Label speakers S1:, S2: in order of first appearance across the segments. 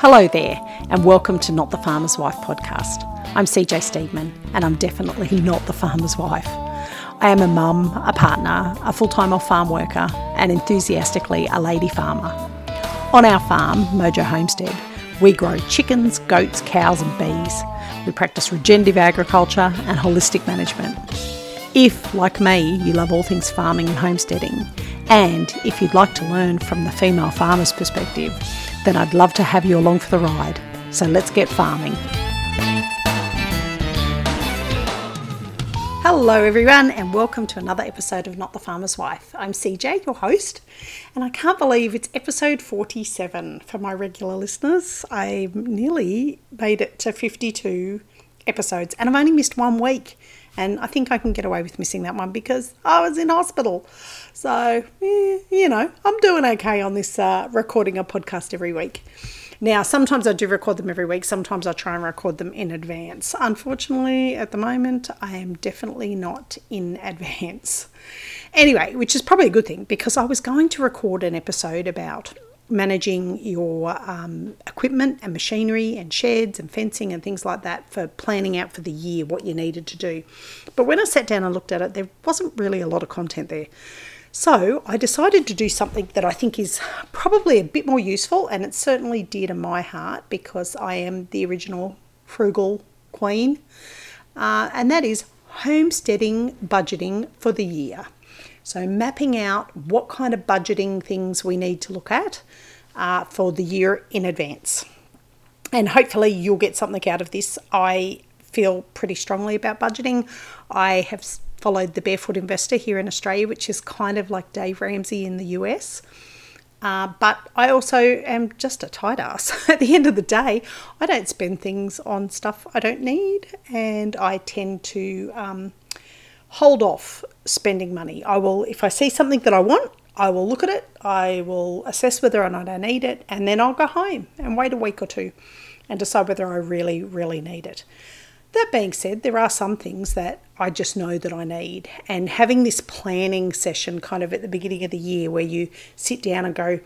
S1: Hello there, and welcome to Not the Farmer's Wife podcast. I'm CJ Steedman, and I'm definitely not the farmer's wife. I am a mum, a partner, a full time off farm worker, and enthusiastically a lady farmer. On our farm, Mojo Homestead, we grow chickens, goats, cows, and bees. We practice regenerative agriculture and holistic management. If, like me, you love all things farming and homesteading, and if you'd like to learn from the female farmer's perspective, then I'd love to have you along for the ride. So let's get farming. Hello, everyone, and welcome to another episode of Not the Farmer's Wife. I'm CJ, your host, and I can't believe it's episode 47 for my regular listeners. I nearly made it to 52 episodes, and I've only missed one week. And I think I can get away with missing that one because I was in hospital. So, eh, you know, I'm doing okay on this uh, recording a podcast every week. Now, sometimes I do record them every week, sometimes I try and record them in advance. Unfortunately, at the moment, I am definitely not in advance. Anyway, which is probably a good thing because I was going to record an episode about managing your um, equipment and machinery and sheds and fencing and things like that for planning out for the year what you needed to do. But when I sat down and looked at it, there wasn't really a lot of content there. So I decided to do something that I think is probably a bit more useful, and it's certainly dear to my heart because I am the original frugal queen, uh, and that is homesteading budgeting for the year. So, mapping out what kind of budgeting things we need to look at uh, for the year in advance. And hopefully, you'll get something out of this. I feel pretty strongly about budgeting. I have followed the Barefoot Investor here in Australia, which is kind of like Dave Ramsey in the US. Uh, but I also am just a tight ass. At the end of the day, I don't spend things on stuff I don't need, and I tend to um, hold off spending money. I will, if I see something that I want, I will look at it, I will assess whether or not I need it, and then I'll go home and wait a week or two and decide whether I really, really need it. That being said, there are some things that I just know that I need, and having this planning session kind of at the beginning of the year where you sit down and go,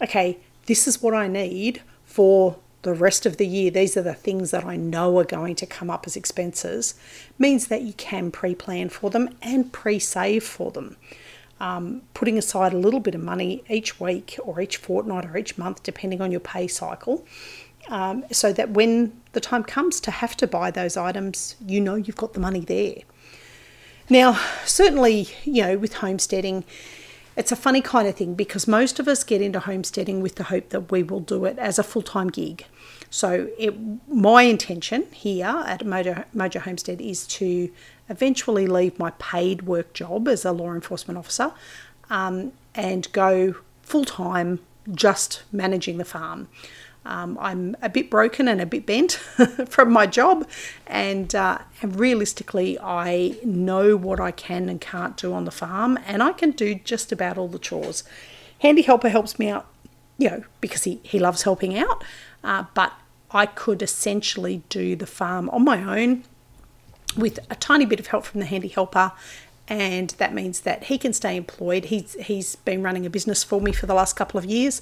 S1: okay, this is what I need for the rest of the year, these are the things that I know are going to come up as expenses, means that you can pre plan for them and pre save for them. Um, putting aside a little bit of money each week or each fortnight or each month, depending on your pay cycle, um, so that when the time comes to have to buy those items, you know you've got the money there. Now, certainly, you know, with homesteading, it's a funny kind of thing because most of us get into homesteading with the hope that we will do it as a full time gig. So, it, my intention here at Mojo, Mojo Homestead is to eventually leave my paid work job as a law enforcement officer um, and go full time just managing the farm. Um, I'm a bit broken and a bit bent from my job, and, uh, realistically, I know what I can and can't do on the farm, and I can do just about all the chores. Handy Helper helps me out, you know, because he, he loves helping out, uh, but I could essentially do the farm on my own with a tiny bit of help from the Handy Helper and that means that he can stay employed. He's he's been running a business for me for the last couple of years,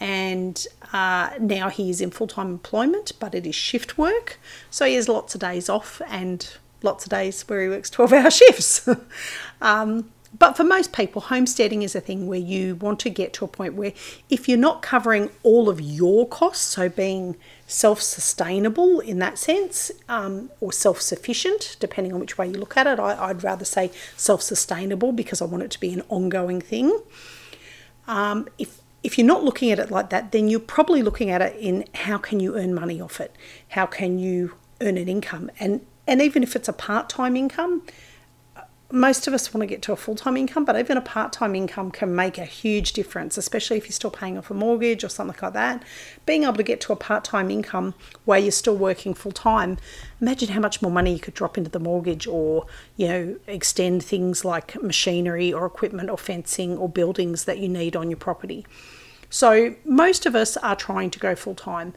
S1: and uh, now he is in full time employment, but it is shift work. So he has lots of days off and lots of days where he works 12 hour shifts. um, but for most people, homesteading is a thing where you want to get to a point where if you're not covering all of your costs, so being self sustainable in that sense, um, or self sufficient, depending on which way you look at it, I, would rather say self sustainable because I want it to be an ongoing thing. Um, if if you're not looking at it like that, then you're probably looking at it in how can you earn money off it? How can you earn an income? And and even if it's a part-time income, most of us want to get to a full-time income, but even a part-time income can make a huge difference, especially if you're still paying off a mortgage or something like that. Being able to get to a part-time income where you're still working full-time, imagine how much more money you could drop into the mortgage or, you know, extend things like machinery or equipment or fencing or buildings that you need on your property. So most of us are trying to go full-time.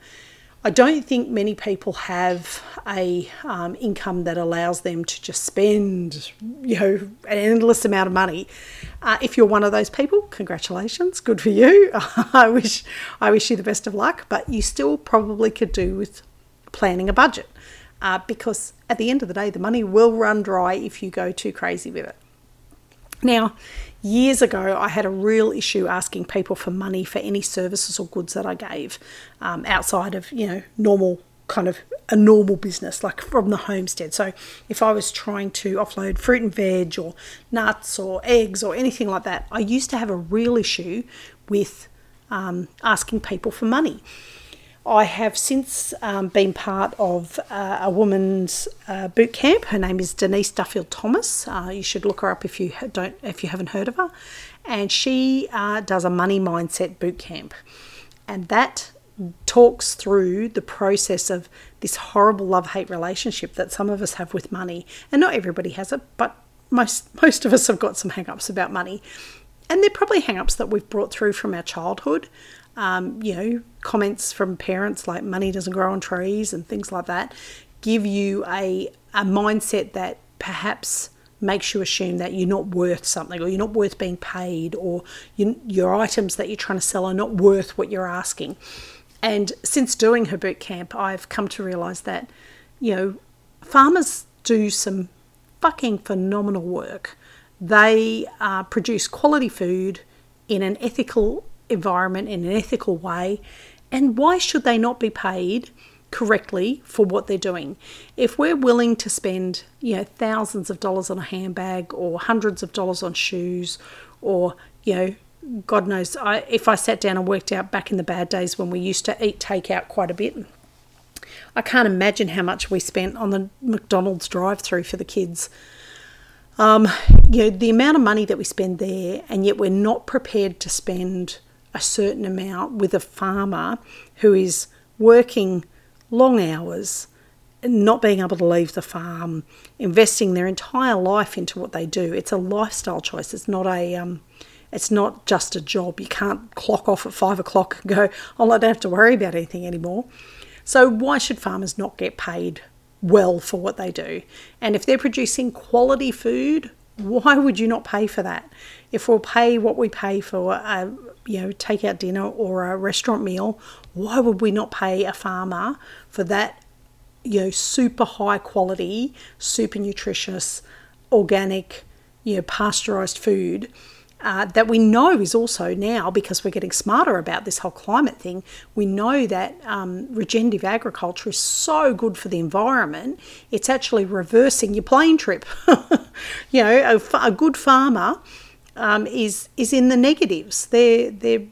S1: I don't think many people have a um, income that allows them to just spend, you know, an endless amount of money. Uh, if you're one of those people, congratulations, good for you. I wish I wish you the best of luck, but you still probably could do with planning a budget uh, because at the end of the day, the money will run dry if you go too crazy with it. Now, years ago, I had a real issue asking people for money for any services or goods that I gave um, outside of, you know, normal kind of a normal business, like from the homestead. So if I was trying to offload fruit and veg or nuts or eggs or anything like that, I used to have a real issue with um, asking people for money. I have since um, been part of uh, a woman's uh, boot camp. Her name is Denise Duffield Thomas. Uh, you should look her up if you don't if you haven't heard of her. And she uh, does a money mindset boot camp, and that talks through the process of this horrible love hate relationship that some of us have with money. And not everybody has it, but most most of us have got some hang-ups about money. And they're probably hang-ups that we've brought through from our childhood um, you know, comments from parents like money doesn't grow on trees and things like that give you a, a mindset that perhaps makes you assume that you're not worth something or you're not worth being paid or you, your items that you're trying to sell are not worth what you're asking. And since doing her boot camp, I've come to realize that, you know, farmers do some fucking phenomenal work. They uh, produce quality food in an ethical environment in an ethical way. And why should they not be paid correctly for what they're doing? If we're willing to spend, you know, thousands of dollars on a handbag or hundreds of dollars on shoes or, you know, God knows, I, if I sat down and worked out back in the bad days when we used to eat takeout quite a bit, I can't imagine how much we spent on the McDonald's drive-through for the kids. Um, you know, the amount of money that we spend there, and yet we're not prepared to spend a certain amount with a farmer who is working long hours, not being able to leave the farm, investing their entire life into what they do. It's a lifestyle choice. It's not a um, it's not just a job. You can't clock off at five o'clock and go, oh, I don't have to worry about anything anymore. So why should farmers not get paid well for what they do? And if they're producing quality food, why would you not pay for that? If we'll pay what we pay for a you know take out dinner or a restaurant meal, why would we not pay a farmer for that you know super high quality, super nutritious, organic, you know pasteurized food? Uh, that we know is also now because we're getting smarter about this whole climate thing. We know that um, regenerative agriculture is so good for the environment. It's actually reversing your plane trip. you know, a, a good farmer um, is is in the negatives. They're they're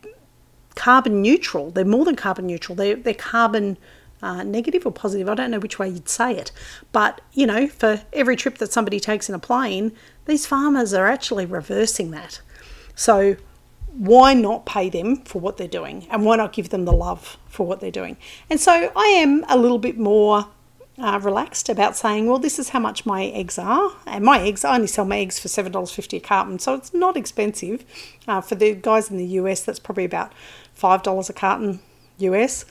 S1: carbon neutral. They're more than carbon neutral. They're they're carbon uh, negative or positive. I don't know which way you'd say it, but you know, for every trip that somebody takes in a plane, these farmers are actually reversing that. So why not pay them for what they're doing, and why not give them the love for what they're doing? And so I am a little bit more uh, relaxed about saying, well, this is how much my eggs are. And my eggs, I only sell my eggs for $7.50 a carton, so it's not expensive. Uh, for the guys in the US, that's probably about $5 a carton US.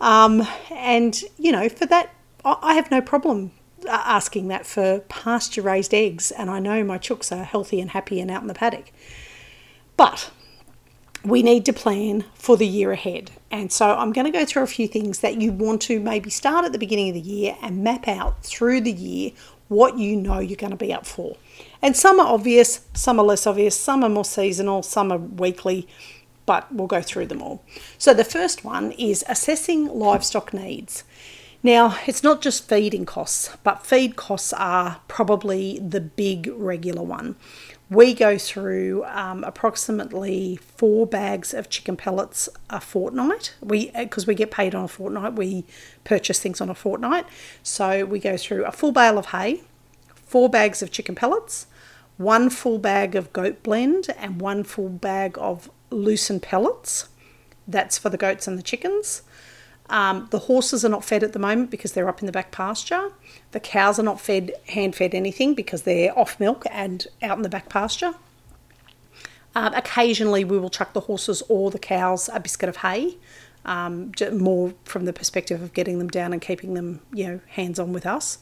S1: Um, and, you know, for that, I have no problem uh, asking that for pasture raised eggs. And I know my chooks are healthy and happy and out in the paddock. But we need to plan for the year ahead. And so I'm going to go through a few things that you want to maybe start at the beginning of the year and map out through the year what you know you're going to be up for. And some are obvious, some are less obvious, some are more seasonal, some are weekly, but we'll go through them all. So the first one is assessing livestock needs. Now, it's not just feeding costs, but feed costs are probably the big regular one we go through um, approximately four bags of chicken pellets a fortnight. We because we get paid on a fortnight, we purchase things on a fortnight. So we go through a full bale of hay, four bags of chicken pellets, one full bag of goat blend, and one full bag of lucerne pellets. That's for the goats and the chickens. Um, the horses are not fed at the moment because they're up in the back pasture. The cows are not fed, hand fed anything because they're off milk and out in the back pasture. Um, occasionally, we will chuck the horses or the cows a biscuit of hay um, more from the perspective of getting them down and keeping them, you know, hands on with us.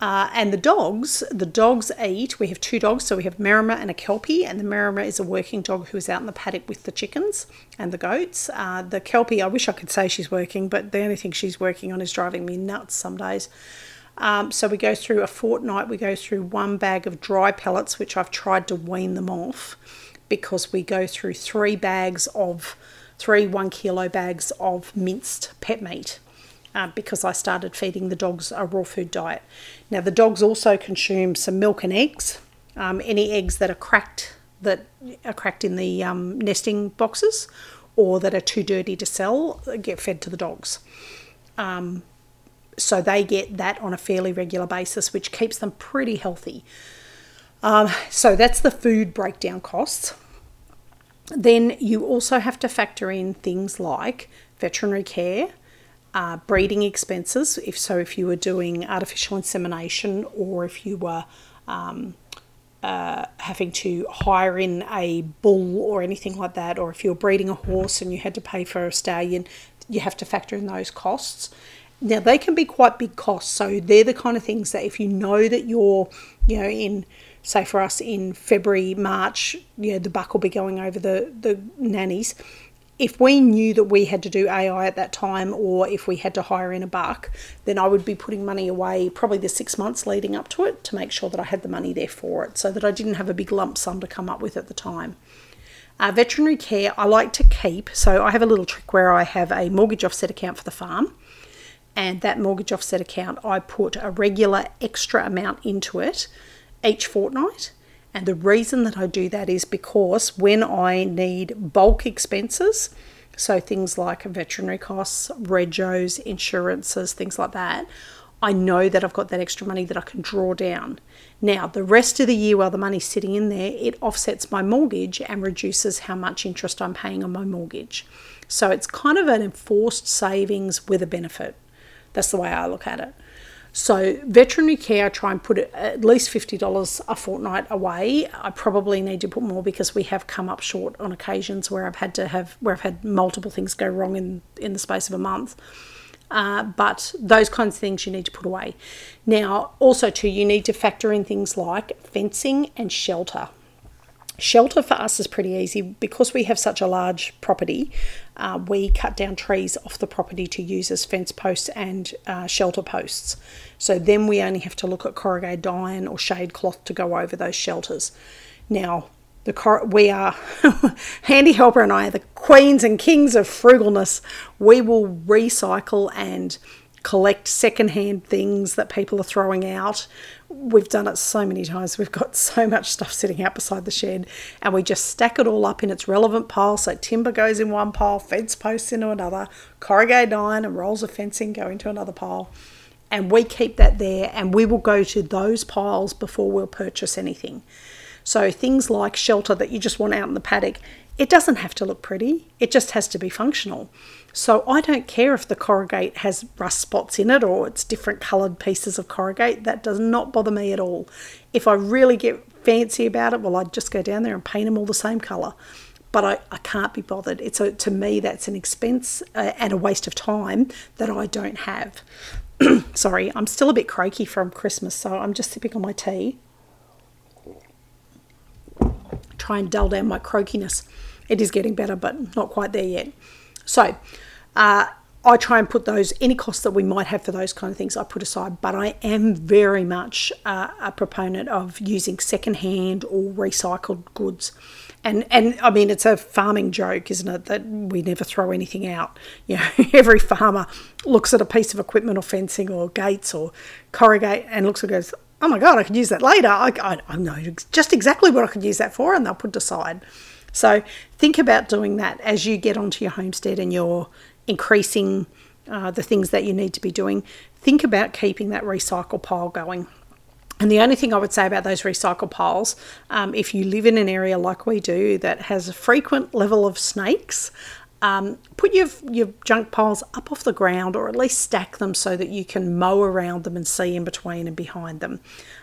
S1: Uh, and the dogs, the dogs eat. We have two dogs, so we have Maremma and a Kelpie, and the Maremma is a working dog who is out in the paddock with the chickens and the goats. Uh, the Kelpie, I wish I could say she's working, but the only thing she's working on is driving me nuts some days. Um, so we go through a fortnight, we go through one bag of dry pellets, which I've tried to wean them off because we go through three bags of, three one kilo bags of minced pet meat. Uh, because I started feeding the dogs a raw food diet. Now, the dogs also consume some milk and eggs. Um, any eggs that are cracked that are cracked in the um, nesting boxes or that are too dirty to sell get fed to the dogs. Um, so they get that on a fairly regular basis, which keeps them pretty healthy. Um, so that's the food breakdown costs. Then you also have to factor in things like veterinary care, uh, breeding expenses. If so, if you were doing artificial insemination or if you were um, uh, having to hire in a bull or anything like that, or if you're breeding a horse and you had to pay for a stallion, you have to factor in those costs. Now, they can be quite big costs. So, they're the kind of things that if you know that you're, you know, in, say for us in February, March, you know, the buck will be going over the, the nannies. If we knew that we had to do AI at that time, or if we had to hire in a buck, then I would be putting money away probably the six months leading up to it to make sure that I had the money there for it so that I didn't have a big lump sum to come up with at the time. Uh, veterinary care, I like to keep. So I have a little trick where I have a mortgage offset account for the farm and that mortgage offset account, I put a regular extra amount into it each fortnight. And the reason that I do that is because when I need bulk expenses, so things like veterinary costs, regos, insurances, things like that, I know that I've got that extra money that I can draw down. Now, the rest of the year while the money's sitting in there, it offsets my mortgage and reduces how much interest I'm paying on my mortgage. So it's kind of an enforced savings with a benefit. That's the way I look at it. So, veterinary care, I try and put at least $50 a fortnight away. I probably need to put more because we have come up short on occasions where I've had to have, where I've had multiple things go wrong in, in the space of a month. Uh, but those kinds of things you need to put away. Now, also, too, you need to factor in things like fencing and shelter. Shelter for us is pretty easy because we have such a large property. Uh, we cut down trees off the property to use as fence posts and uh, shelter posts. So then we only have to look at corrugated iron or shade cloth to go over those shelters. Now, the cor- we are Handy Helper and I are the queens and kings of frugalness. We will recycle and collect secondhand things that people are throwing out. We've done it so many times. We've got so much stuff sitting out beside the shed, and we just stack it all up in its relevant pile. So timber goes in one pile, fence posts into another, corrugated iron and rolls of fencing go into another pile. And we keep that there, and we will go to those piles before we'll purchase anything. So things like shelter that you just want out in the paddock, it doesn't have to look pretty, it just has to be functional. So I don't care if the corrugate has rust spots in it or it's different coloured pieces of corrugate. That does not bother me at all. If I really get fancy about it, well, I'd just go down there and paint them all the same colour. But I, I can't be bothered. It's a, to me that's an expense uh, and a waste of time that I don't have. Sorry, I'm still a bit croaky from Christmas, so I'm just sipping on my tea. Try and dull down my croakiness. It is getting better, but not quite there yet. So uh, I try and put those, any costs that we might have for those kind of things, I put aside. But I am very much uh, a proponent of using secondhand or recycled goods. And, and I mean, it's a farming joke, isn't it, that we never throw anything out. You know, every farmer looks at a piece of equipment or fencing or gates or corrugate and looks and goes, oh my God, I could use that later. I, I, I know just exactly what I could use that for, and they'll put it aside. So think about doing that as you get onto your homestead and you're increasing uh, the things that you need to be doing. Think about keeping that recycle pile going. And the only thing I would say about those recycle piles, um, if you live in an area like we do that has a frequent level of snakes, um, put your, your junk piles up off the ground or at least stack them so that you can mow around them and see in between and behind them.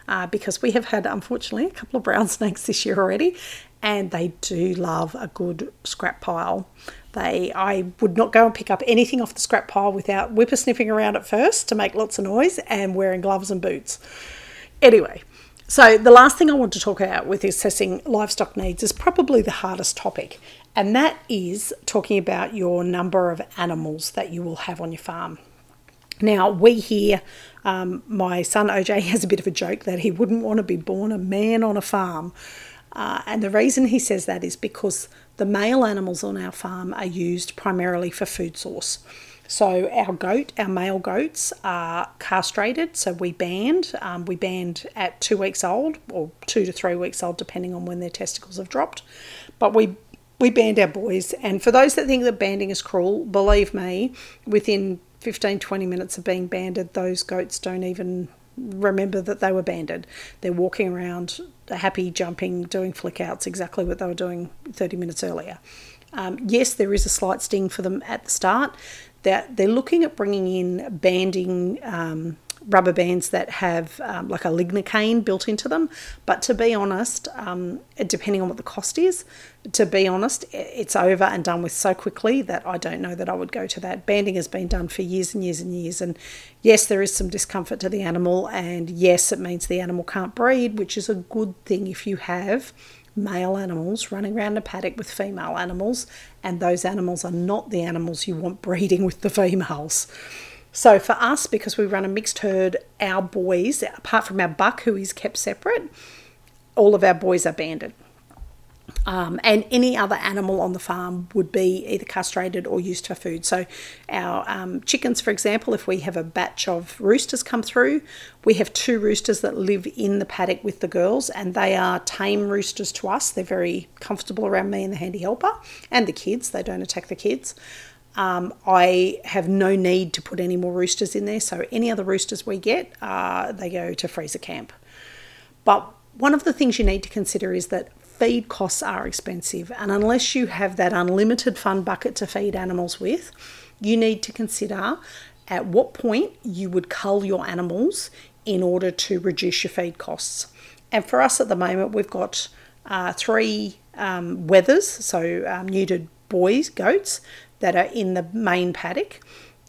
S1: Uh, because we have had, unfortunately, a couple of brown snakes this year already, and they do love a good scrap pile. They, I would not go and pick up anything off the scrap pile without whippersnipping around it first to make lots of noise and wearing gloves and boots. Anyway, so the last thing I want to talk about with assessing livestock needs is probably the hardest topic, and that is talking about your number of animals that you will have on your farm. Now, we here, um, my son OJ has a bit of a joke that he wouldn't want to be born a man on a farm. Uh, and the reason he says that is because the male animals on our farm are used primarily for food source. So our goat, our male goats are castrated. So we band. Um, we band at two weeks old or two to three weeks old, depending on when their testicles have dropped. But we we band our boys. And for those that think that banding is cruel, believe me, within 15, 20 minutes of being banded, those goats don't even remember that they were banded. They're walking around, happy, jumping, doing flick outs, exactly what they were doing 30 minutes earlier. Um, yes, there is a slight sting for them at the start. They're, they're looking at bringing in banding um, rubber bands that have um, like a lignocaine built into them. But to be honest, um, depending on what the cost is, to be honest, it's over and done with so quickly that I don't know that I would go to that. Banding has been done for years and years and years. And yes, there is some discomfort to the animal. And yes, it means the animal can't breed, which is a good thing if you have male animals running around a paddock with female animals, and those animals are not the animals you want breeding with the females. So for us, because we run a mixed herd, our boys, apart from our buck who is kept separate, all of our boys are banded. Um, and any other animal on the farm would be either castrated or used for food. So, our um, chickens, for example, if we have a batch of roosters come through, we have two roosters that live in the paddock with the girls, and they are tame roosters to us. They're very comfortable around me and the handy helper and the kids, they don't attack the kids. Um, I have no need to put any more roosters in there, so any other roosters we get, uh, they go to freezer camp. But one of the things you need to consider is that feed costs are expensive, and unless you have that unlimited fund bucket to feed animals with, you need to consider at what point you would cull your animals in order to reduce your feed costs. And for us at the moment, we've got uh, three um, wethers, so um, neutered boys, goats, that are in the main paddock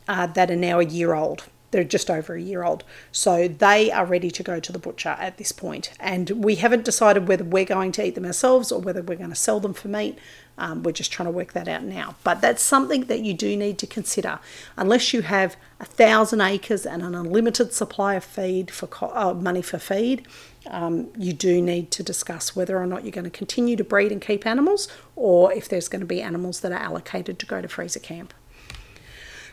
S1: uh, that are now a year old. They're just over a year old. So they are ready to go to the butcher at this point. And we haven't decided whether we're going to eat them ourselves or whether we're going to sell them for meat. Um, we're just trying to work that out now. But that's something that you do need to consider. Unless you have a thousand acres and an unlimited supply of feed for uh, money for feed, um, you do need to discuss whether or not you're going to continue to breed and keep animals or if there's going to be animals that are allocated to go to freezer camp.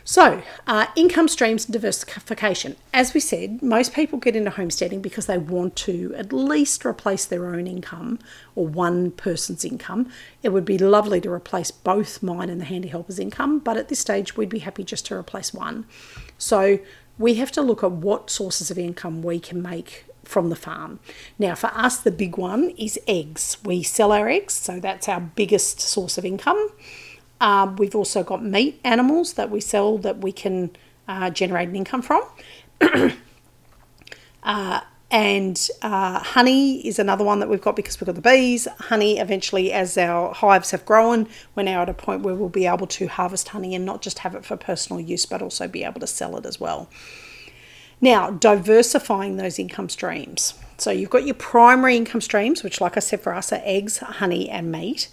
S1: So, uh, income streams diversification. As we said, most people get into homesteading because they want to at least replace their own income or one person's income. It would be lovely to replace both mine and the handy helper's income, but at this stage, we'd be happy just to replace one. So, we have to look at what sources of income we can make from the farm. Now, for us, the big one is eggs. We sell our eggs, so that's our biggest source of income. Um, we've also got meat animals that we sell that we can uh, generate an income from. uh, and uh, honey is another one that we've got because we've got the bees. Honey, eventually, as our hives have grown, we're now at a point where we'll be able to harvest honey and not just have it for personal use, but also be able to sell it as well. Now, diversifying those income streams. So you've got your primary income streams, which, like I said, for us are eggs, honey, and meat.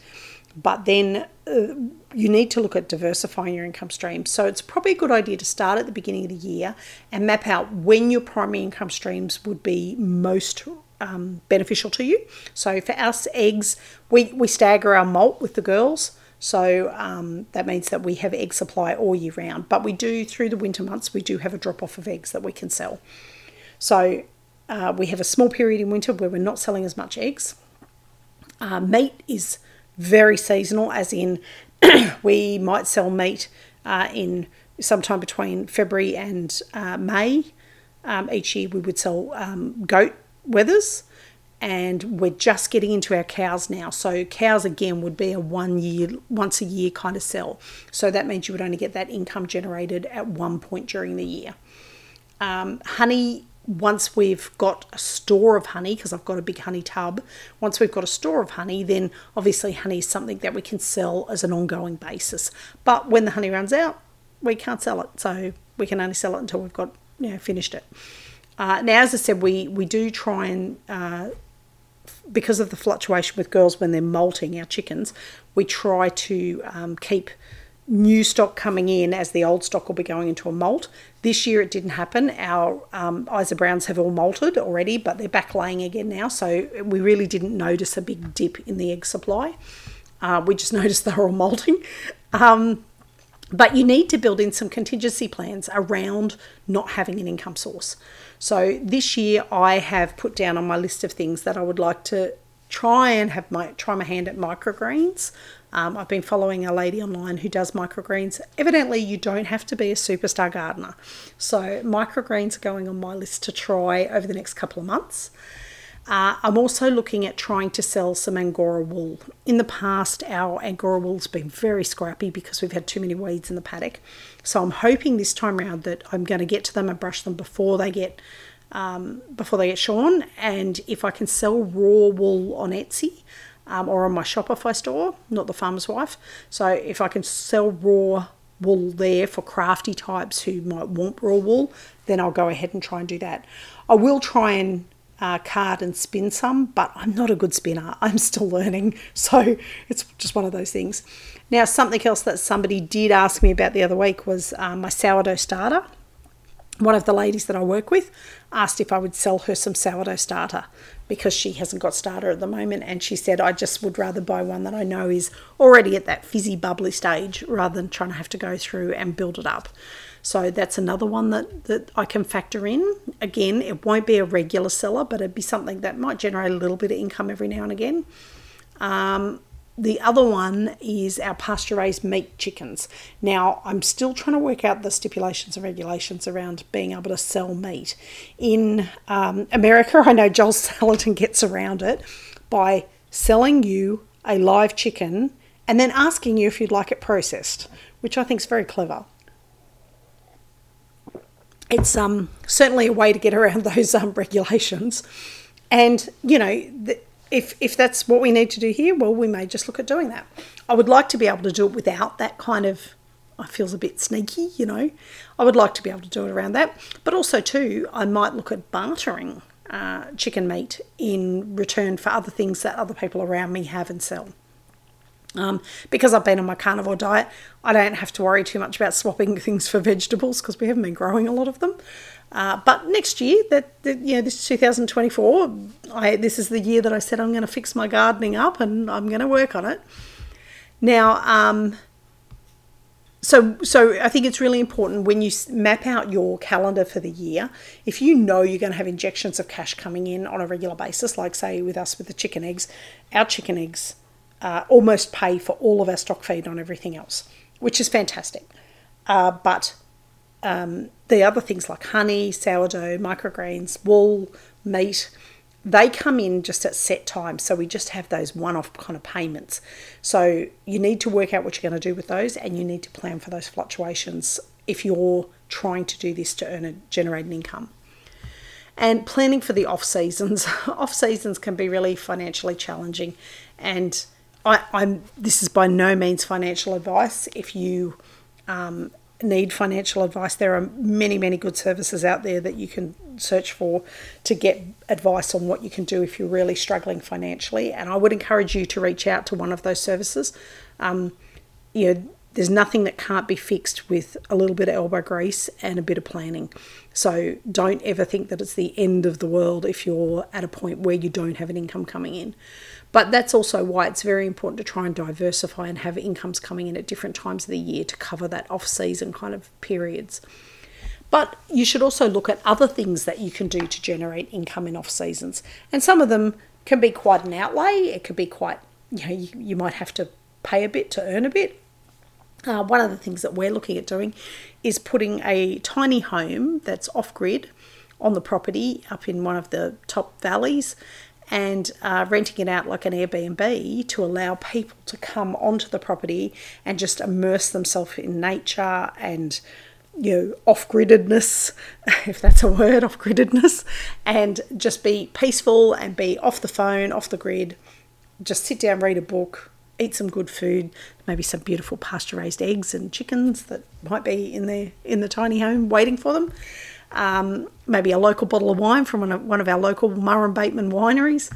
S1: But then uh, you need to look at diversifying your income streams. So it's probably a good idea to start at the beginning of the year and map out when your primary income streams would be most um, beneficial to you. So for us, eggs, we, we stagger our molt with the girls. So um, that means that we have egg supply all year round. But we do, through the winter months, we do have a drop off of eggs that we can sell. So uh, we have a small period in winter where we're not selling as much eggs. Uh, meat is very seasonal, as in we might sell meat uh, in sometime between February and uh, May. Um, each year we would sell um, goat wethers and we're just getting into our cows now. So cows again would be a one year, once a year kind of sell. So that means you would only get that income generated at one point during the year. Um, honey, once we've got a store of honey, because I've got a big honey tub, once we've got a store of honey, then obviously honey is something that we can sell as an ongoing basis. But when the honey runs out, we can't sell it. So we can only sell it until we've got, you know, finished it. Uh, now, as I said, we, we do try and uh, because of the fluctuation with girls when they're molting our chickens, we try to um, keep new stock coming in as the old stock will be going into a molt. This year it didn't happen. Our um, Isa Browns have all molted already, but they're back laying again now, so we really didn't notice a big dip in the egg supply. Uh, we just noticed they're all molting. Um, but you need to build in some contingency plans around not having an income source. So this year I have put down on my list of things that I would like to try and have my try my hand at microgreens. Um, I've been following a lady online who does microgreens. Evidently, you don't have to be a superstar gardener. So, microgreens are going on my list to try over the next couple of months. Uh, I'm also looking at trying to sell some Angora wool. In the past, our Angora wool's been very scrappy because we've had too many weeds in the paddock. So I'm hoping this time around that I'm going to get to them and brush them before they get um, before they get shorn. And if I can sell raw wool on Etsy um, or on my Shopify store, not the farmer's wife. So if I can sell raw wool there for crafty types who might want raw wool, then I'll go ahead and try and do that. I will try and uh, card and spin some, but I'm not a good spinner. I'm still learning. So it's just one of those things. Now, something else that somebody did ask me about the other week was uh, my sourdough starter. One of the ladies that I work with asked if I would sell her some sourdough starter because she hasn't got starter at the moment. And she said, I just would rather buy one that I know is already at that fizzy, bubbly stage rather than trying to have to go through and build it up. So that's another one that, that I can factor in. Again, it won't be a regular seller, but it'd be something that might generate a little bit of income every now and again. Um, the other one is our pasture raised meat chickens. Now, I'm still trying to work out the stipulations and regulations around being able to sell meat. In um, America, I know Joel Salatin gets around it by selling you a live chicken and then asking you if you'd like it processed, which I think is very clever it's um, certainly a way to get around those um, regulations. And, you know, the, if, if that's what we need to do here, well, we may just look at doing that. I would like to be able to do it without that kind of, I feels a bit sneaky, you know. I would like to be able to do it around that. But also, too, I might look at bartering uh, chicken meat in return for other things that other people around me have and sell. Um, because I've been on my carnivore diet, I don't have to worry too much about swapping things for vegetables because we haven't been growing a lot of them. Uh, but next year, that, that you know, this 2024, I this is the year that I said I'm going to fix my gardening up and I'm going to work on it. Now, um, so so I think it's really important when you map out your calendar for the year. If you know you're going to have injections of cash coming in on a regular basis, like say with us with the chicken eggs, our chicken eggs uh, almost pay for all of our stock feed on everything else, which is fantastic. Uh, but um, the other things like honey, sourdough, microgreens, wool, meat, they come in just at set times. So we just have those one off kind of payments. So you need to work out what you're going to do with those and you need to plan for those fluctuations if you're trying to do this to earn a generate an income. And planning for the off seasons. off seasons can be really financially challenging and I, am this is by no means financial advice. If you um, need financial advice, there are many, many good services out there that you can search for to get advice on what you can do if you're really struggling financially. And I would encourage you to reach out to one of those services. Um, you know, there's nothing that can't be fixed with a little bit of elbow grease and a bit of planning. So don't ever think that it's the end of the world if you're at a point where you don't have an income coming in. But that's also why it's very important to try and diversify and have incomes coming in at different times of the year to cover that off season kind of periods. But you should also look at other things that you can do to generate income in off seasons. And some of them can be quite an outlay. It could be quite, you know, you, you might have to pay a bit to earn a bit. Uh, one of the things that we're looking at doing is putting a tiny home that's off grid on the property up in one of the top valleys and uh, renting it out like an Airbnb to allow people to come onto the property and just immerse themselves in nature and you know off griddedness, if that's a word, off griddedness, and just be peaceful and be off the phone, off the grid. Just sit down, read a book, eat some good food, maybe some beautiful pasture raised eggs and chickens that might be in their in the tiny home waiting for them. Um, maybe a local bottle of wine from one of, one of our local Murrumbateman wineries.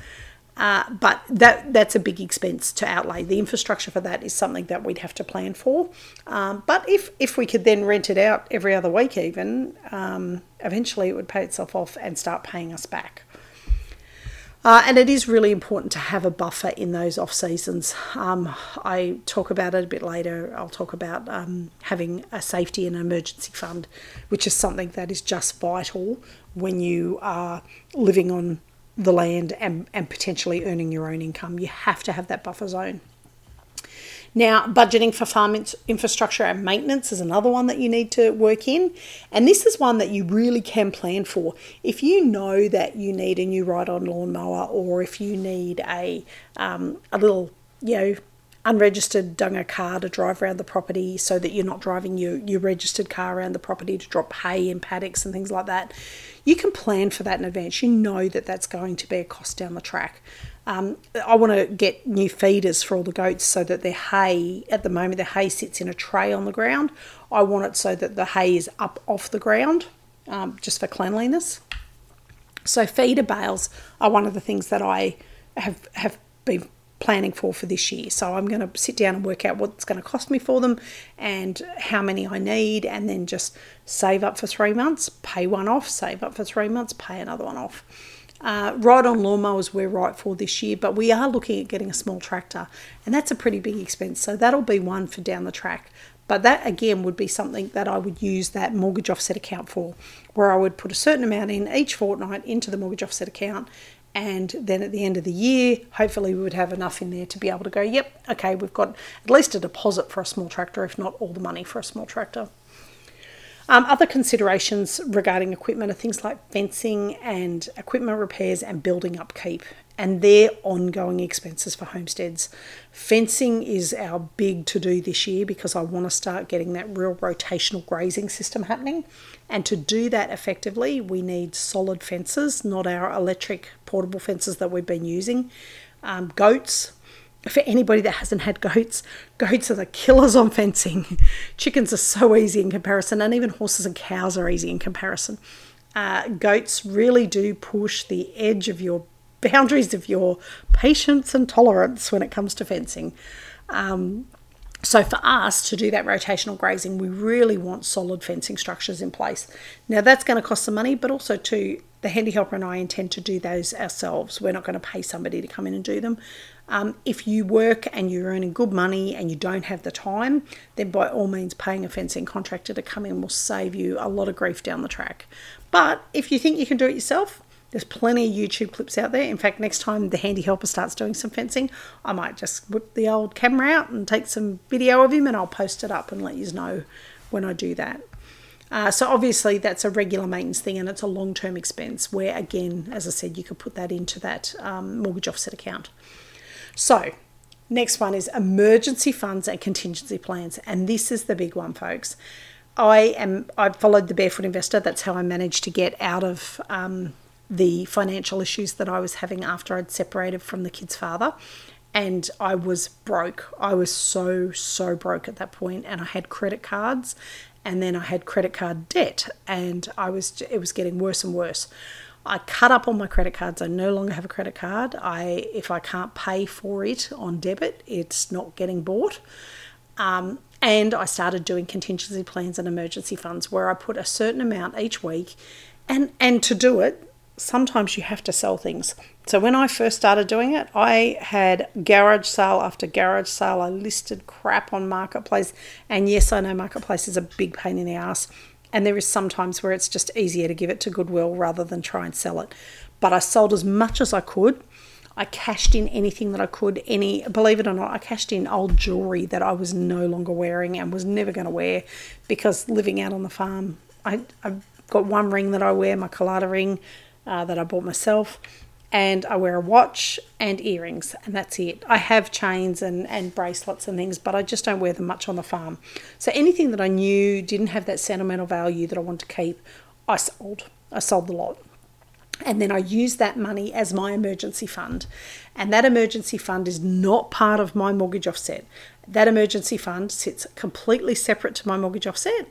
S1: Uh, but that that's a big expense to outlay. The infrastructure for that is something that we'd have to plan for. Um, but if if we could then rent it out every other week, even um, eventually it would pay itself off and start paying us back. Uh, and it is really important to have a buffer in those off seasons. Um, I talk about it a bit later. I'll talk about um, having a safety and emergency fund, which is something that is just vital when you are living on the land and, and potentially earning your own income. You have to have that buffer zone. Now, budgeting for farm infrastructure and maintenance is another one that you need to work in. And this is one that you really can plan for. If you know that you need a new ride on lawnmower or if you need a, um, a little, you know, unregistered dunga car to drive around the property so that you're not driving your, your registered car around the property to drop hay in paddocks and things like that. You can plan for that in advance. You know that that's going to be a cost down the track. Um, I want to get new feeders for all the goats so that their hay, at the moment, their hay sits in a tray on the ground. I want it so that the hay is up off the ground um, just for cleanliness. So, feeder bales are one of the things that I have, have been planning for for this year. So I'm going to sit down and work out what's going to cost me for them and how many I need, and then just save up for three months, pay one off, save up for three months, pay another one off. Uh, on lawnmowers we're right for this year, but we are looking at getting a small tractor, and that's a pretty big expense. So that'll be one for down the track. But that again would be something that I would use that mortgage offset account for, where I would put a certain amount in each fortnight into the mortgage offset account. And then at the end of the year, hopefully, we would have enough in there to be able to go, yep, okay, we've got at least a deposit for a small tractor, if not all the money for a small tractor. Um, other considerations regarding equipment are things like fencing and equipment repairs and building upkeep, and their ongoing expenses for homesteads. Fencing is our big to do this year because I want to start getting that real rotational grazing system happening. And to do that effectively, we need solid fences, not our electric portable fences that we've been using. Um, goats, for anybody that hasn't had goats, goats are the killers on fencing. Chickens are so easy in comparison, and even horses and cows are easy in comparison. Uh, goats really do push the edge of your boundaries of your patience and tolerance when it comes to fencing. Um, so, for us to do that rotational grazing, we really want solid fencing structures in place. Now, that's going to cost some money, but also, too, the handy helper and I intend to do those ourselves. We're not going to pay somebody to come in and do them. Um, if you work and you're earning good money and you don't have the time, then by all means, paying a fencing contractor to come in will save you a lot of grief down the track. But if you think you can do it yourself, there's plenty of YouTube clips out there. In fact, next time the handy helper starts doing some fencing, I might just whip the old camera out and take some video of him and I'll post it up and let you know when I do that. Uh, so obviously that's a regular maintenance thing and it's a long-term expense where again, as I said, you could put that into that um, mortgage offset account. So next one is emergency funds and contingency plans, and this is the big one, folks. I am I followed the barefoot investor. That's how I managed to get out of um, the financial issues that I was having after I'd separated from the kid's father. And I was broke. I was so, so broke at that point, and I had credit cards, and then I had credit card debt, and I was it was getting worse and worse. I cut up on my credit cards. I no longer have a credit card. I if I can't pay for it on debit, it's not getting bought. Um, and I started doing contingency plans and emergency funds where I put a certain amount each week. And and to do it, sometimes you have to sell things. So when I first started doing it, I had garage sale after garage sale. I listed crap on Marketplace. And yes, I know Marketplace is a big pain in the ass. And there is sometimes where it's just easier to give it to Goodwill rather than try and sell it. But I sold as much as I could. I cashed in anything that I could. Any, believe it or not, I cashed in old jewelry that I was no longer wearing and was never going to wear because living out on the farm, I, I've got one ring that I wear, my Claddagh ring, uh, that I bought myself. and I wear a watch and earrings, and that's it. I have chains and, and bracelets and things, but I just don't wear them much on the farm. So anything that I knew didn't have that sentimental value that I wanted to keep, I sold. I sold the lot. And then I use that money as my emergency fund. And that emergency fund is not part of my mortgage offset. That emergency fund sits completely separate to my mortgage offset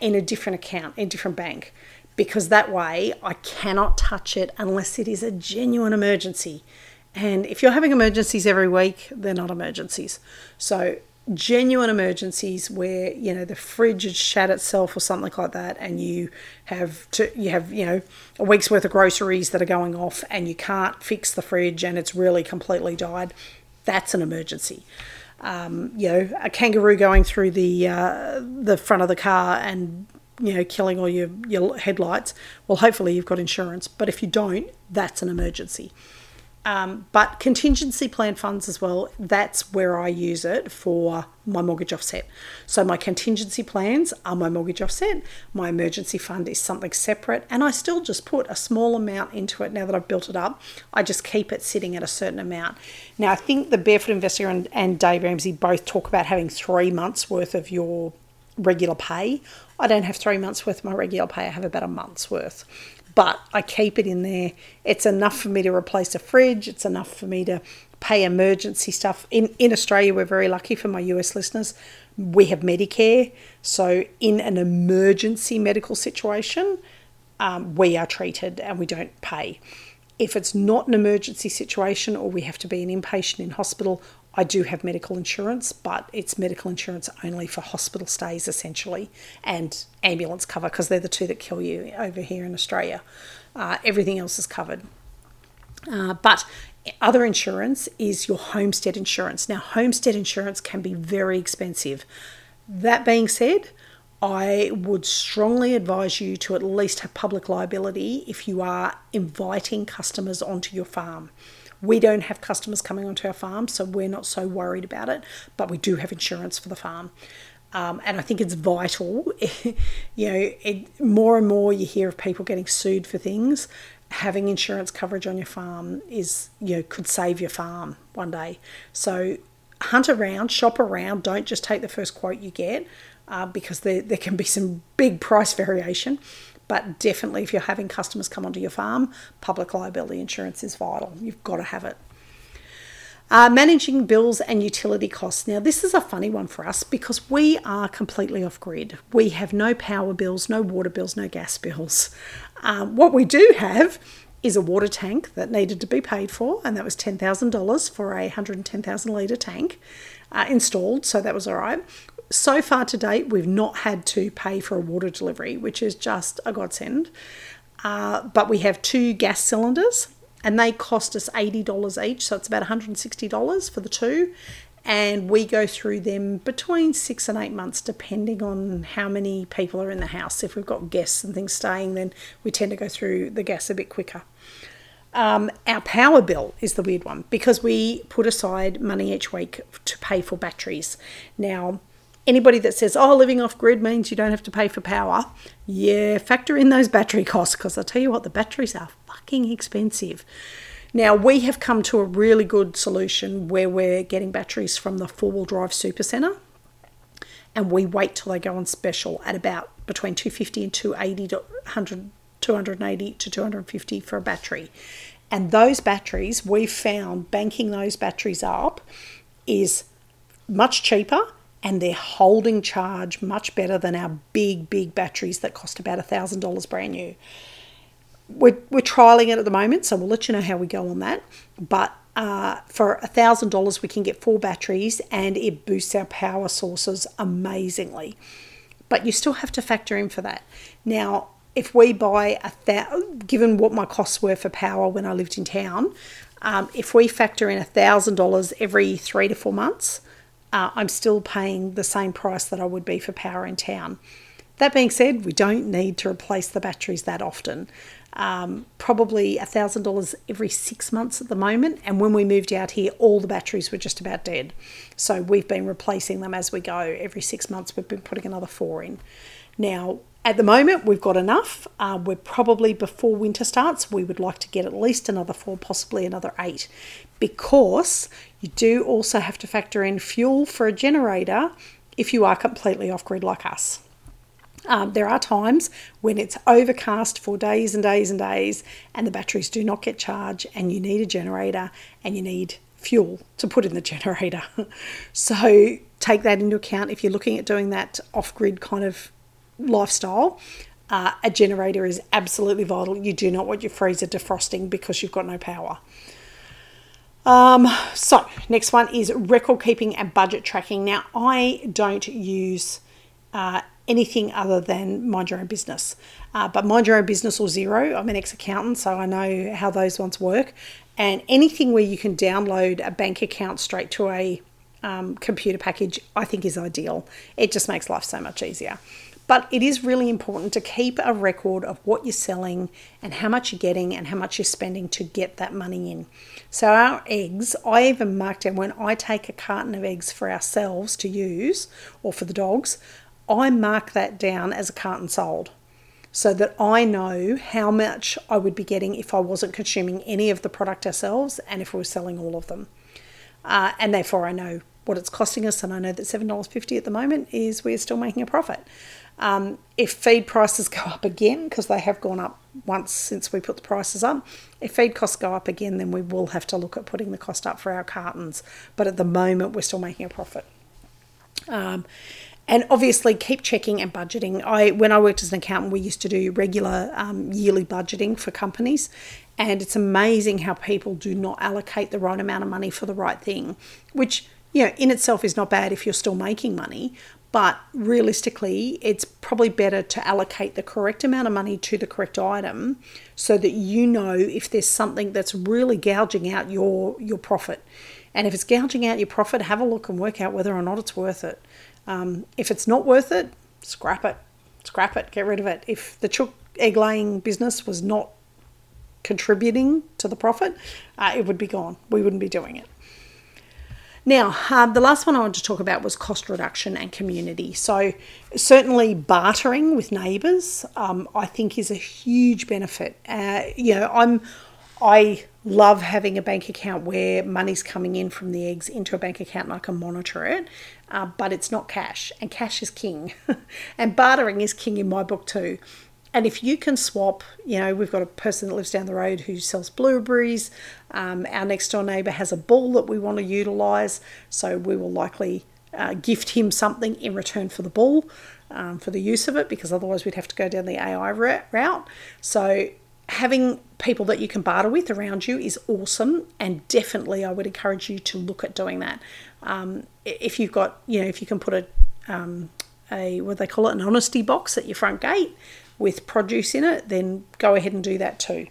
S1: in a different account, in a different bank because that way I cannot touch it unless it is a genuine emergency. And if you're having emergencies every week, they're not emergencies. So genuine emergencies where you know the fridge has shat itself or something like that and you have to you have you know a week's worth of groceries that are going off and you can't fix the fridge and it's really completely died that's an emergency um, you know a kangaroo going through the uh, the front of the car and you know, killing all your, your headlights, well, hopefully you've got insurance. But if you don't, that's an emergency. Um, but contingency plan funds as well, that's where I use it for my mortgage offset. So my contingency plans are my mortgage offset. My emergency fund is something separate, and I still just put a small amount into it now that I've built it up. I just keep it sitting at a certain amount. Now, I think the Barefoot Investor and, and Dave Ramsey both talk about having three months worth of your regular pay. I don't have three months worth of my regular pay, I have about a month's worth. But I keep it in there. It's enough for me to replace a fridge, it's enough for me to pay emergency stuff. In, in Australia, we're very lucky for my US listeners. We have Medicare. So, in an emergency medical situation, um, we are treated and we don't pay. If it's not an emergency situation or we have to be an inpatient in hospital, I do have medical insurance, but it's medical insurance only for hospital stays essentially and ambulance cover because they're the two that kill you over here in Australia. Uh, everything else is covered. Uh, but other insurance is your homestead insurance. Now, homestead insurance can be very expensive. That being said, I would strongly advise you to at least have public liability if you are inviting customers onto your farm. We don't have customers coming onto our farm, so we're not so worried about it, but we do have insurance for the farm. Um, and I think it's vital. you know, it, more and more you hear of people getting sued for things. Having insurance coverage on your farm is, you know, could save your farm one day. So hunt around, shop around. Don't just take the first quote you get uh, because there, there can be some big price variation. But definitely, if you're having customers come onto your farm, public liability insurance is vital. You've got to have it. Uh, managing bills and utility costs. Now, this is a funny one for us because we are completely off grid. We have no power bills, no water bills, no gas bills. Um, what we do have is a water tank that needed to be paid for, and that was $10,000 for a 110,000 litre tank uh, installed, so that was all right so far to date, we've not had to pay for a water delivery, which is just a godsend. Uh, but we have two gas cylinders and they cost us $80 each, so it's about $160 for the two. And we go through them between six and eight months, depending on how many people are in the house. If we've got guests and things staying, then we tend to go through the gas a bit quicker. Um, our power bill is the weird one because we put aside money each week to pay for batteries. Now, anybody that says, oh, living off grid means you don't have to pay for power, yeah, factor in those battery costs because I'll tell you what, the batteries are fucking expensive. Now, we have come to a really good solution where we're getting batteries from the four wheel drive super centre and we wait till they go on special at about between 250 and 280 to 100 280 to 250 for a battery. And those batteries, we've found banking those batteries up is much cheaper and they're holding charge much better than our big, big batteries that cost about $1,000 brand new. We're, we're trialing it at the moment, so we'll let you know how we go on that. But uh, for $1,000, we can get four batteries and it boosts our power sources amazingly. But you still have to factor in for that. Now, if we buy a thousand, given what my costs were for power when I lived in town, um, if we factor in a thousand dollars every three to four months, uh, I'm still paying the same price that I would be for power in town. That being said, we don't need to replace the batteries that often. Um, probably $1,000 every six months at the moment. And when we moved out here, all the batteries were just about dead. So we've been replacing them as we go. Every six months, we've been putting another four in. Now, at the moment, we've got enough. Uh, we're probably before winter starts, we would like to get at least another four, possibly another eight, because you do also have to factor in fuel for a generator if you are completely off grid like us. Um, there are times when it's overcast for days and days and days, and the batteries do not get charged, and you need a generator and you need fuel to put in the generator. so take that into account if you're looking at doing that off grid kind of lifestyle. Uh, a generator is absolutely vital. You do not want your freezer defrosting because you've got no power. Um, so, next one is record keeping and budget tracking. Now, I don't use uh, anything other than mind your own business, uh, but mind your own business or Xero. I'm an ex accountant, so I know how those ones work. And anything where you can download a bank account straight to a um, computer package, I think is ideal. It just makes life so much easier. But it is really important to keep a record of what you're selling and how much you're getting and how much you're spending to get that money in. So, our eggs, I even marked down when I take a carton of eggs for ourselves to use or for the dogs, I mark that down as a carton sold so that I know how much I would be getting if I wasn't consuming any of the product ourselves and if we were selling all of them. Uh, and therefore, I know what it's costing us, and I know that $7.50 at the moment is we're still making a profit. Um, if feed prices go up again, because they have gone up once since we put the prices up, if feed costs go up again, then we will have to look at putting the cost up for our cartons. But at the moment, we're still making a profit. Um, and obviously keep checking and budgeting. I when I worked as an accountant, we used to do regular um, yearly budgeting for companies, and it's amazing how people do not allocate the right amount of money for the right thing, which you know in itself is not bad if you're still making money. But realistically, it's probably better to allocate the correct amount of money to the correct item so that you know if there's something that's really gouging out your, your profit. And if it's gouging out your profit, have a look and work out whether or not it's worth it. Um, if it's not worth it, scrap it. Scrap it. Get rid of it. If the chook egg laying business was not contributing to the profit, uh, it would be gone. We wouldn't be doing it. Now, um, the last one I wanted to talk about was cost reduction and community. So, certainly bartering with neighbours, um, I think, is a huge benefit. Uh, you know, I'm I love having a bank account where money's coming in from the eggs into a bank account and I can monitor it, uh, but it's not cash, and cash is king. and bartering is king in my book too. And if you can swap, you know, we've got a person that lives down the road who sells blueberries. Um, our next door neighbour has a bull that we want to utilise, so we will likely uh, gift him something in return for the bull um, for the use of it because otherwise we'd have to go down the AI route. So having people that you can barter with around you is awesome and definitely i would encourage you to look at doing that um, if you've got you know if you can put a um, a what they call it an honesty box at your front gate with produce in it then go ahead and do that too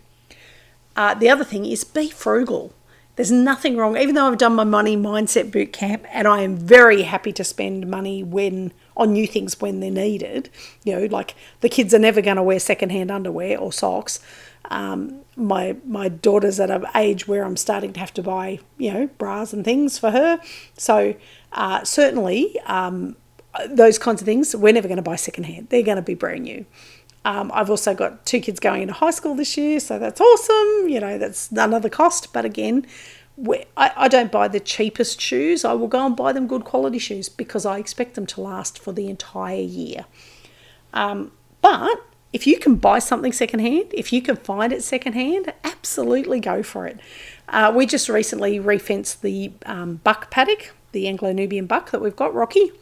S1: uh, the other thing is be frugal there's nothing wrong even though i've done my money mindset boot camp and i am very happy to spend money when on new things when they're needed you know like the kids are never going to wear secondhand underwear or socks um, my my daughter's at an age where I'm starting to have to buy you know bras and things for her. So uh, certainly um, those kinds of things we're never going to buy secondhand. They're going to be brand new. Um, I've also got two kids going into high school this year, so that's awesome. You know that's another cost, but again. I, I don't buy the cheapest shoes. I will go and buy them good quality shoes because I expect them to last for the entire year. Um, but if you can buy something secondhand, if you can find it secondhand, absolutely go for it. Uh, we just recently refenced the um, buck paddock, the Anglo Nubian buck that we've got, Rocky.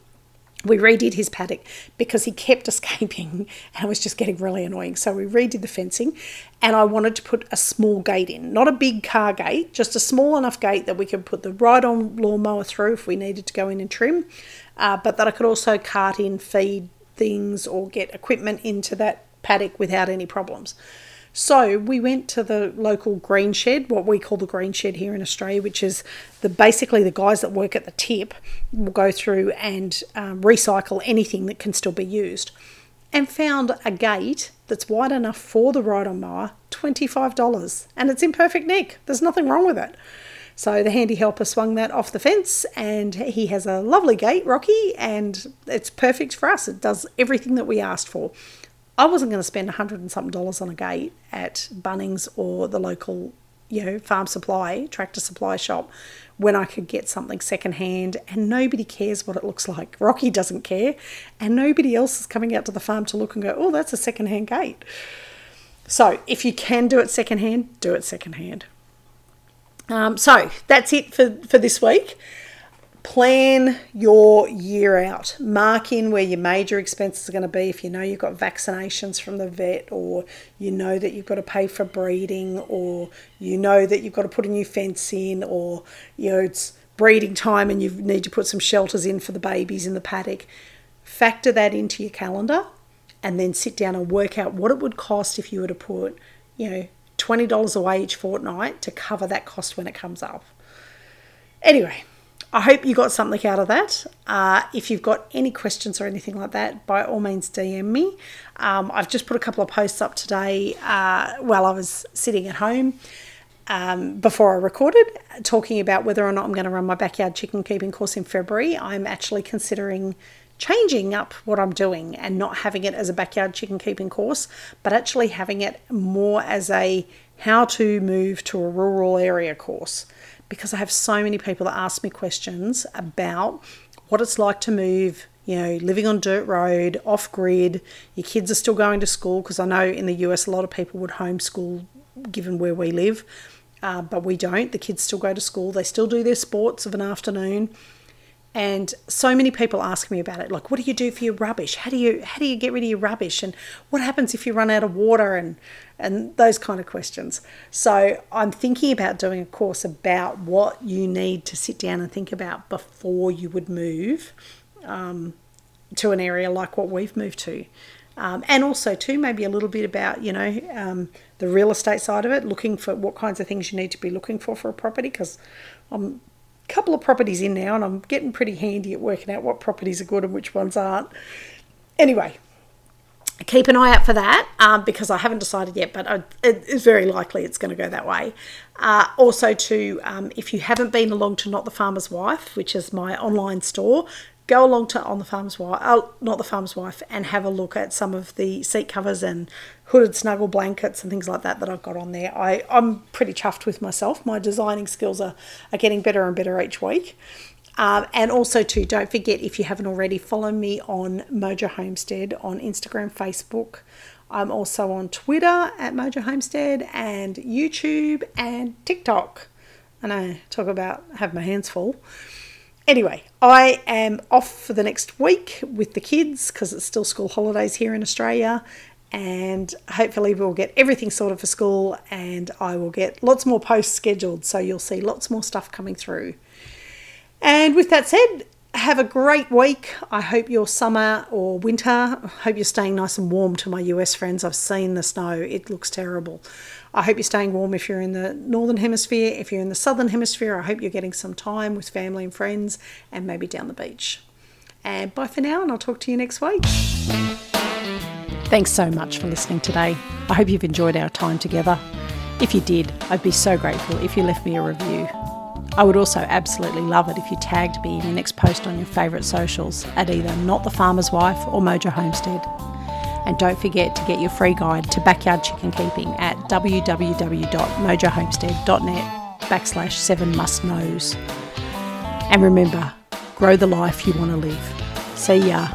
S1: We redid his paddock because he kept escaping and it was just getting really annoying. So we redid the fencing and I wanted to put a small gate in, not a big car gate, just a small enough gate that we could put the ride on lawnmower through if we needed to go in and trim, uh, but that I could also cart in, feed things, or get equipment into that paddock without any problems. So we went to the local green shed, what we call the green shed here in Australia, which is the basically the guys that work at the tip will go through and um, recycle anything that can still be used, and found a gate that's wide enough for the ride-on mower, twenty-five dollars, and it's in perfect nick. There's nothing wrong with it. So the handy helper swung that off the fence, and he has a lovely gate, Rocky, and it's perfect for us. It does everything that we asked for I wasn't going to spend a hundred and something dollars on a gate at Bunnings or the local, you know, farm supply, tractor supply shop when I could get something secondhand and nobody cares what it looks like. Rocky doesn't care, and nobody else is coming out to the farm to look and go, oh, that's a secondhand gate. So if you can do it secondhand, do it secondhand. Um, so that's it for, for this week. Plan your year out. Mark in where your major expenses are going to be. If you know you've got vaccinations from the vet, or you know that you've got to pay for breeding, or you know that you've got to put a new fence in, or you know it's breeding time and you need to put some shelters in for the babies in the paddock. Factor that into your calendar and then sit down and work out what it would cost if you were to put, you know, $20 away each fortnight to cover that cost when it comes up. Anyway, I hope you got something out of that. Uh, if you've got any questions or anything like that, by all means DM me. Um, I've just put a couple of posts up today uh, while I was sitting at home um, before I recorded, talking about whether or not I'm going to run my backyard chicken keeping course in February. I'm actually considering changing up what I'm doing and not having it as a backyard chicken keeping course, but actually having it more as a how to move to a rural area course because I have so many people that ask me questions about what it's like to move, you know, living on dirt road, off grid, your kids are still going to school because I know in the US a lot of people would homeschool given where we live. Uh, but we don't. The kids still go to school. They still do their sports of an afternoon and so many people ask me about it like what do you do for your rubbish? How do you how do you get rid of your rubbish? And what happens if you run out of water? And and those kind of questions. So i'm thinking about doing a course about what you need to sit down and think about before you would move um, to an area like what we've moved to. Um, and also too maybe a little bit about you know um, the real estate side of it looking for what kinds of things you need to be looking for for a property because i'm couple of properties in now and I'm getting pretty handy at working out what properties are good and which ones aren't. Anyway, keep an eye out for that um, because I haven't decided yet, but I, it is very likely it's going to go that way. Uh, also, to um, if you haven't been along to Not the Farmer's Wife, which is my online store, go along to on the farmer's wife, uh, not the farmer's wife, and have a look at some of the seat covers and hooded snuggle blankets and things like that that I've got on there. I, I'm pretty chuffed with myself. My designing skills are, are getting better and better each week. Um, and also, too, don't forget if you haven't already, follow me on Mojo Homestead on Instagram, Facebook. I'm also on Twitter at Mojo Homestead and YouTube and TikTok. And I talk about have my hands full. Anyway, I am off for the next week with the kids because it's still school holidays here in Australia. And hopefully, we'll get everything sorted for school and I will get lots more posts scheduled. So you'll see lots more stuff coming through. And with that said, have a great week. I hope your summer or winter, I hope you're staying nice and warm to my US friends. I've seen the snow, it looks terrible. I hope you're staying warm if you're in the northern hemisphere. If you're in the southern hemisphere, I hope you're getting some time with family and friends and maybe down the beach. And bye for now, and I'll talk to you next week. Thanks so much for listening today. I hope you've enjoyed our time together. If you did, I'd be so grateful if you left me a review. I would also absolutely love it if you tagged me in your next post on your favourite socials at either Not the Farmer's Wife or Mojo Homestead. And don't forget to get your free guide to backyard chicken keeping at www.mojohomestead.net backslash seven must knows. And remember, grow the life you want to live. See ya.